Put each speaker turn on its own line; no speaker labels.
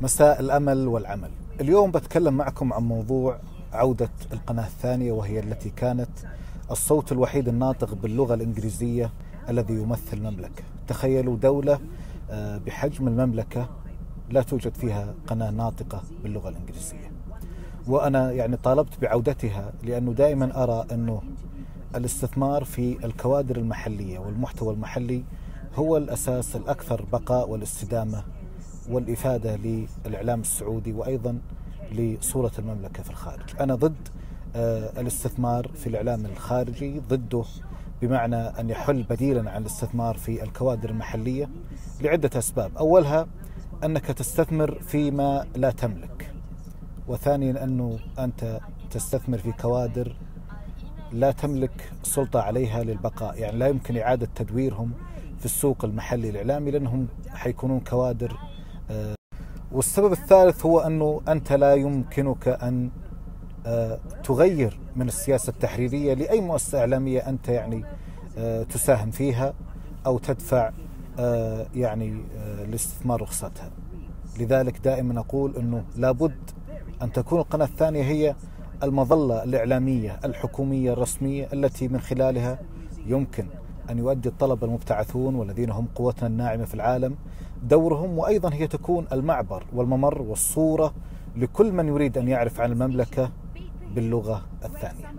مساء الأمل والعمل. اليوم بتكلم معكم عن موضوع عودة القناة الثانية وهي التي كانت الصوت الوحيد الناطق باللغة الإنجليزية الذي يمثل المملكة. تخيلوا دولة آه، بحجم المملكة لا توجد فيها قناة ناطقة باللغة الإنجليزية. وأنا يعني طالبت بعودتها لأنه دائما أرى أنه الاستثمار في الكوادر المحلية والمحتوى المحلي هو الأساس الأكثر بقاء والاستدامة والإفادة للإعلام السعودي وأيضا لصورة المملكة في الخارج. أنا ضد آه، الاستثمار في الإعلام الخارجي ضده بمعنى أن يحل بديلا عن الاستثمار في الكوادر المحلية لعدة أسباب. أولها أنك تستثمر فيما لا تملك. وثانيا أنه أنت تستثمر في كوادر لا تملك سلطة عليها للبقاء. يعني لا يمكن إعادة تدويرهم في السوق المحلي الإعلامي لأنهم حيكونون كوادر. آه، والسبب الثالث هو أنه أنت لا يمكنك أن آه، تغير من السياسة التحريرية لأي مؤسسة إعلامية أنت يعني آه، تساهم فيها أو تدفع يعني لاستثمار رخصتها. لذلك دائما أقول أنه لابد أن تكون القناة الثانية هي المظلة الإعلامية الحكومية الرسمية التي من خلالها يمكن أن يؤدي الطلبة المبتعثون والذين هم قوتنا الناعمة في العالم دورهم وأيضا هي تكون المعبر والممر والصورة لكل من يريد أن يعرف عن المملكة باللغة الثانية.